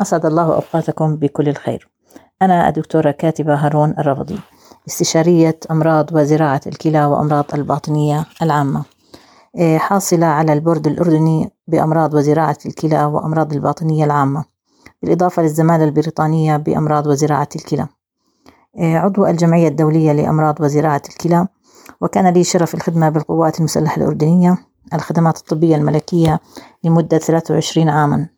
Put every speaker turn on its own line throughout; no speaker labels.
أسعد الله أوقاتكم بكل الخير. أنا الدكتورة كاتبة هارون الرفضي استشارية أمراض وزراعة الكلى وأمراض الباطنية العامة. إيه، حاصلة على البورد الأردني بأمراض وزراعة الكلى وأمراض الباطنية العامة بالإضافة للزمالة البريطانية بأمراض وزراعة الكلى. إيه، عضو الجمعية الدولية لأمراض وزراعة الكلى وكان لي شرف الخدمة بالقوات المسلحة الأردنية الخدمات الطبية الملكية لمدة 23 عاما.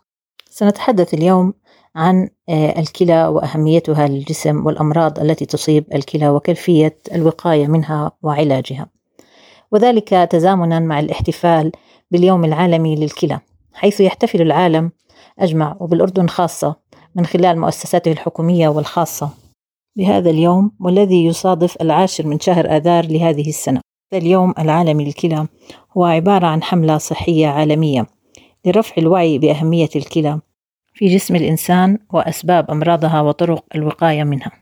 سنتحدث اليوم عن آه، الكلى وأهميتها للجسم والأمراض التي تصيب الكلى وكيفية الوقاية منها وعلاجها. وذلك تزامنا مع الاحتفال باليوم العالمي للكلى حيث يحتفل العالم أجمع وبالأردن خاصة من خلال مؤسساته الحكومية والخاصة. بهذا اليوم والذي يصادف العاشر من شهر آذار لهذه السنة. اليوم العالمي للكلى هو عبارة عن حملة صحية عالمية لرفع الوعي بأهمية الكلى في جسم الإنسان وأسباب أمراضها وطرق الوقاية منها.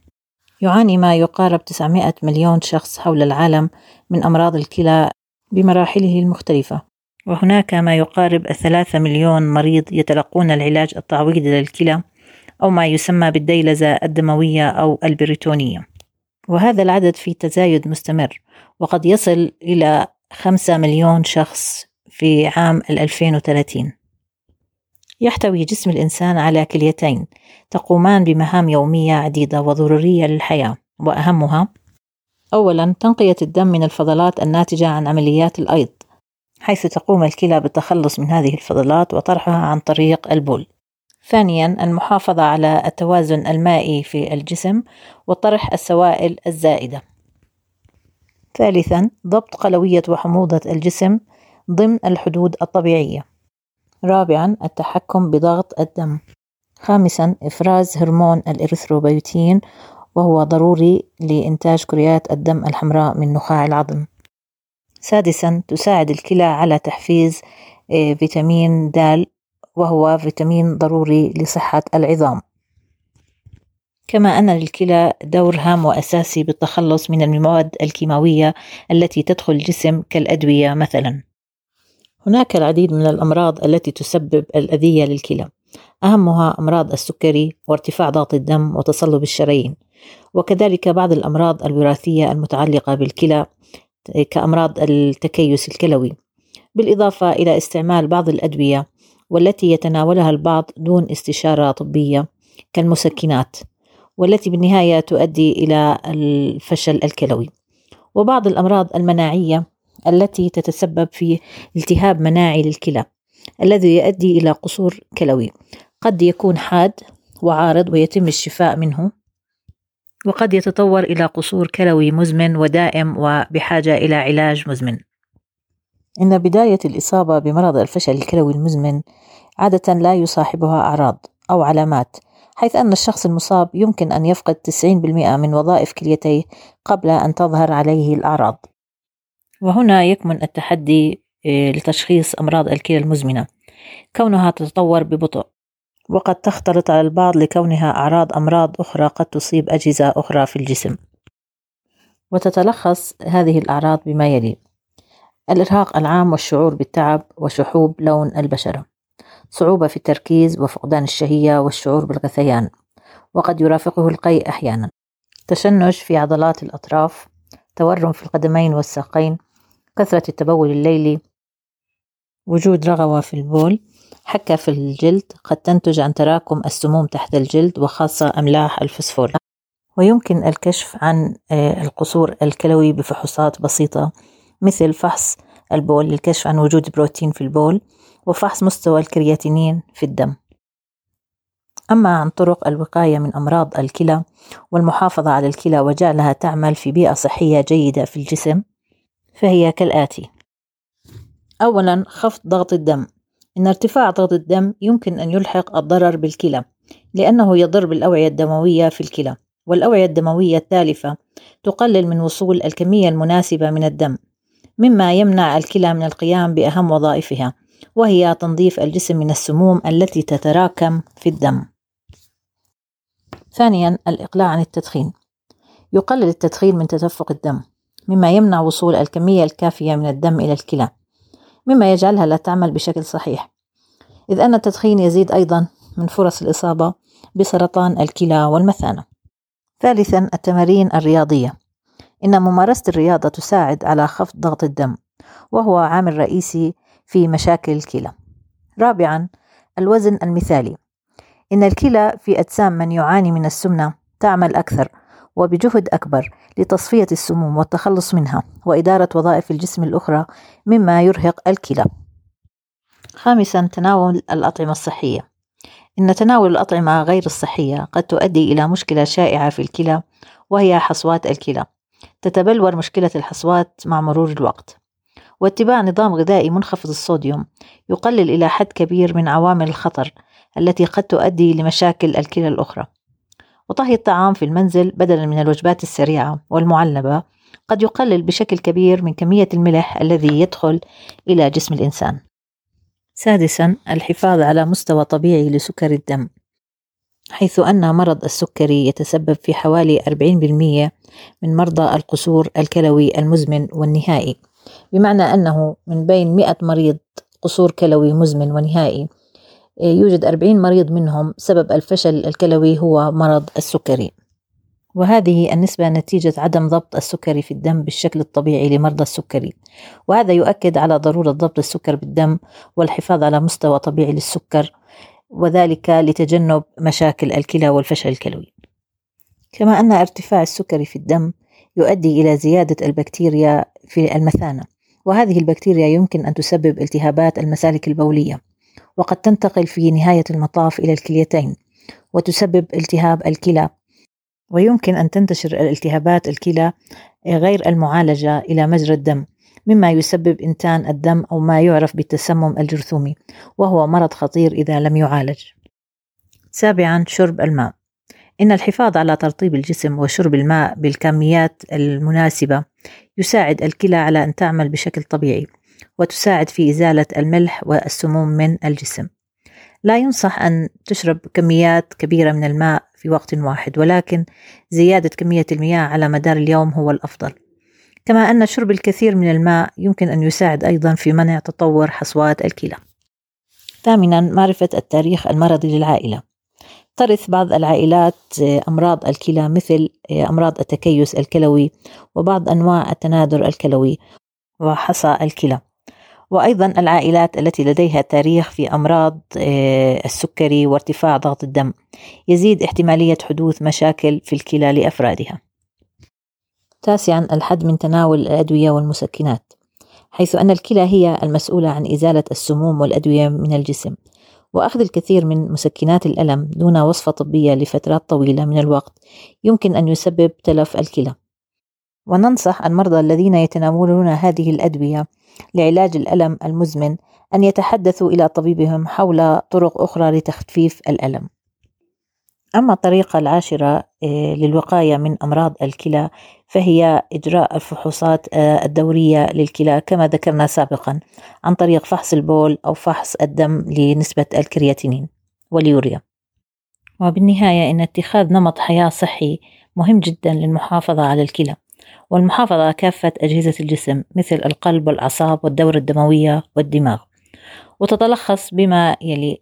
يعاني ما يقارب 900 مليون شخص حول العالم من أمراض الكلى بمراحله المختلفة، وهناك ما يقارب الثلاثة مليون مريض يتلقون العلاج التعويضي للكلى أو ما يسمى بالديلزة الدموية أو البريتونية. وهذا العدد في تزايد مستمر وقد يصل إلى خمسة مليون شخص في عام 2030 يحتوي جسم الإنسان على كليتين تقومان بمهام يومية عديدة وضرورية للحياة وأهمها أولا تنقية الدم من الفضلات الناتجة عن عمليات الأيض حيث تقوم الكلى بالتخلص من هذه الفضلات وطرحها عن طريق البول. ثانيا المحافظة على التوازن المائي في الجسم وطرح السوائل الزائدة. ثالثا ضبط قلوية وحموضة الجسم ضمن الحدود الطبيعية. رابعا التحكم بضغط الدم. خامسا إفراز هرمون الإريثروبيوتين وهو ضروري لإنتاج كريات الدم الحمراء من نخاع العظم. سادسا تساعد الكلى على تحفيز آه، فيتامين د وهو فيتامين ضروري لصحة العظام. كما أن للكلى دور هام وأساسي بالتخلص من المواد الكيماوية التي تدخل الجسم كالأدوية مثلا. هناك العديد من الأمراض التي تسبب الأذية للكلى. أهمها أمراض السكري وارتفاع ضغط الدم وتصلب الشرايين. وكذلك بعض الأمراض الوراثية المتعلقة بالكلى كأمراض التكيس الكلوي. بالإضافة إلى استعمال بعض الأدوية والتي يتناولها البعض دون استشارة طبية كالمسكنات والتي بالنهاية تؤدي إلى الفشل الكلوي. وبعض الأمراض المناعية التي تتسبب في التهاب مناعي للكلى الذي يؤدي إلى قصور كلوي. قد يكون حاد وعارض ويتم الشفاء منه وقد يتطور إلى قصور كلوي مزمن ودائم وبحاجة إلى علاج مزمن. إن بداية الإصابة بمرض الفشل الكلوي المزمن عادة لا يصاحبها أعراض أو علامات حيث أن الشخص المصاب يمكن أن يفقد 90% من وظائف كليتيه قبل أن تظهر عليه الأعراض. وهنا يكمن التحدي آه، لتشخيص أمراض الكلى المزمنة. كونها تتطور ببطء وقد تختلط على البعض لكونها أعراض أمراض أخرى قد تصيب أجهزة أخرى في الجسم. وتتلخص هذه الأعراض بما يلي الإرهاق العام والشعور بالتعب وشحوب لون البشرة صعوبة في التركيز وفقدان الشهية والشعور بالغثيان وقد يرافقه القيء أحيانا. تشنج في عضلات الأطراف تورم في القدمين والساقين كثرة التبول الليلي وجود رغوة في البول حكة في الجلد قد تنتج عن تراكم السموم تحت الجلد وخاصة أملاح الفسفور. ويمكن الكشف عن آه، القصور الكلوي بفحوصات بسيطة مثل فحص البول للكشف عن وجود بروتين في البول وفحص مستوى الكرياتينين في الدم. أما عن طرق الوقاية من أمراض الكلى والمحافظة على الكلى وجعلها تعمل في بيئة صحية جيدة في الجسم فهي كالآتي. أولا خفض ضغط الدم. إن ارتفاع ضغط الدم يمكن أن يلحق الضرر بالكلى لأنه يضر بالأوعية الدموية في الكلى والأوعية الدموية التالفة تقلل من وصول الكمية المناسبة من الدم مما يمنع الكلى من القيام بأهم وظائفها وهي تنظيف الجسم من السموم التي تتراكم في الدم. ثانيا الإقلاع عن التدخين يقلل التدخين من تدفق الدم مما يمنع وصول الكمية الكافية من الدم إلى الكلى مما يجعلها لا تعمل بشكل صحيح إذ أن التدخين يزيد أيضا من فرص الإصابة بسرطان الكلى والمثانة. ثالثا التمارين الرياضية إن ممارسة الرياضة تساعد على خفض ضغط الدم وهو عامل رئيسي في مشاكل الكلى. رابعا الوزن المثالي إن الكلى في أجسام من يعاني من السمنة تعمل أكثر وبجهد أكبر لتصفية السموم والتخلص منها وإدارة وظائف الجسم الأخرى مما يرهق الكلى. خامسا تناول الأطعمة الصحية. إن تناول الأطعمة غير الصحية قد تؤدي إلى مشكلة شائعة في الكلى وهي حصوات الكلى. تتبلور مشكلة الحصوات مع مرور الوقت. واتباع نظام غذائي منخفض الصوديوم يقلل إلى حد كبير من عوامل الخطر التي قد تؤدي لمشاكل الكلى الأخرى. وطهي الطعام في المنزل بدلا من الوجبات السريعة والمعلبة قد يقلل بشكل كبير من كمية الملح الذي يدخل إلى جسم الإنسان. سادسا الحفاظ على مستوى طبيعي لسكر الدم. حيث أن مرض السكري يتسبب في حوالي 40% من مرضى القصور الكلوي المزمن والنهائي. بمعنى أنه من بين 100 مريض قصور كلوي مزمن ونهائي يوجد 40 مريض منهم سبب الفشل الكلوي هو مرض السكري. وهذه النسبة نتيجة عدم ضبط السكري في الدم بالشكل الطبيعي لمرضى السكري. وهذا يؤكد على ضرورة ضبط السكر بالدم والحفاظ على مستوى طبيعي للسكر وذلك لتجنب مشاكل الكلى والفشل الكلوي. كما أن ارتفاع السكري في الدم يؤدي إلى زيادة البكتيريا في المثانة وهذه البكتيريا يمكن أن تسبب التهابات المسالك البولية. وقد تنتقل في نهاية المطاف إلى الكليتين وتسبب التهاب الكلى. ويمكن أن تنتشر الالتهابات الكلى غير المعالجة إلى مجرى الدم مما يسبب إنتان الدم أو ما يعرف بالتسمم الجرثومي وهو مرض خطير إذا لم يعالج. سابعا شرب الماء. إن الحفاظ على ترطيب الجسم وشرب الماء بالكميات المناسبة يساعد الكلى على أن تعمل بشكل طبيعي. وتساعد في إزالة الملح والسموم من الجسم. لا ينصح أن تشرب كميات كبيرة من الماء في وقت واحد ولكن زيادة كمية المياه على مدار اليوم هو الأفضل. كما أن شرب الكثير من الماء يمكن أن يساعد أيضا في منع تطور حصوات الكلى. ثامنا معرفة التاريخ المرضي للعائلة. ترث بعض العائلات أمراض الكلى مثل أمراض التكيس الكلوي وبعض أنواع التنادر الكلوي وحصى الكلى. وأيضا العائلات التي لديها تاريخ في أمراض آه، السكري وارتفاع ضغط الدم. يزيد احتمالية حدوث مشاكل في الكلى لأفرادها. تاسعا الحد من تناول الأدوية والمسكنات. حيث أن الكلى هي المسؤولة عن إزالة السموم والأدوية من الجسم. وأخذ الكثير من مسكنات الألم دون وصفة طبية لفترات طويلة من الوقت. يمكن أن يسبب تلف الكلى. وننصح المرضى الذين يتناولون هذه الأدوية لعلاج الألم المزمن أن يتحدثوا إلى طبيبهم حول طرق أخرى لتخفيف الألم. أما الطريقة العاشرة آه، للوقاية من أمراض الكلى فهي إجراء الفحوصات آه، الدورية للكلى كما ذكرنا سابقا عن طريق فحص البول أو فحص الدم لنسبة الكرياتينين واليوريا. وبالنهاية إن اتخاذ نمط حياة صحي مهم جدا للمحافظة على الكلى والمحافظة على كافة أجهزة الجسم مثل القلب والأعصاب والدورة الدموية والدماغ. وتتلخص بما يلي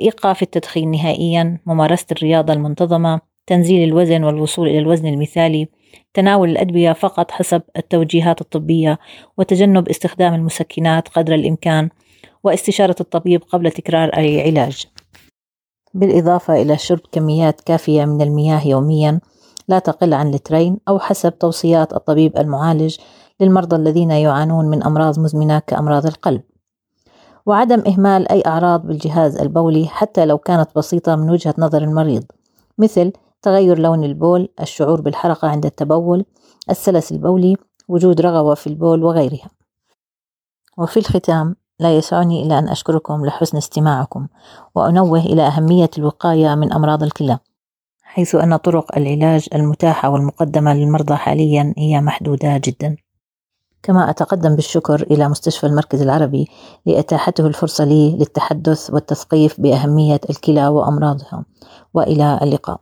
إيقاف التدخين نهائيا ممارسة الرياضة المنتظمة تنزيل الوزن والوصول إلى الوزن المثالي تناول الأدوية فقط حسب التوجيهات الطبية وتجنب استخدام المسكنات قدر الإمكان واستشارة الطبيب قبل تكرار أي علاج بالإضافة إلى شرب كميات كافية من المياه يوميا لا تقل عن لترين أو حسب توصيات الطبيب المعالج للمرضى الذين يعانون من أمراض مزمنة كأمراض القلب وعدم إهمال أي أعراض بالجهاز البولي حتى لو كانت بسيطة من وجهة نظر المريض مثل تغير لون البول، الشعور بالحرقة عند التبول، السلس البولي، وجود رغوة في البول وغيرها. وفي الختام لا يسعني إلا أن أشكركم لحسن استماعكم وأنوه إلى أهمية الوقاية من أمراض الكلى حيث أن طرق العلاج المتاحة والمقدمة للمرضى حاليا هي محدودة جدا. كما أتقدم بالشكر إلى مستشفى المركز العربي لإتاحته الفرصة لي للتحدث والتثقيف بأهمية الكلى وأمراضها. وإلى اللقاء.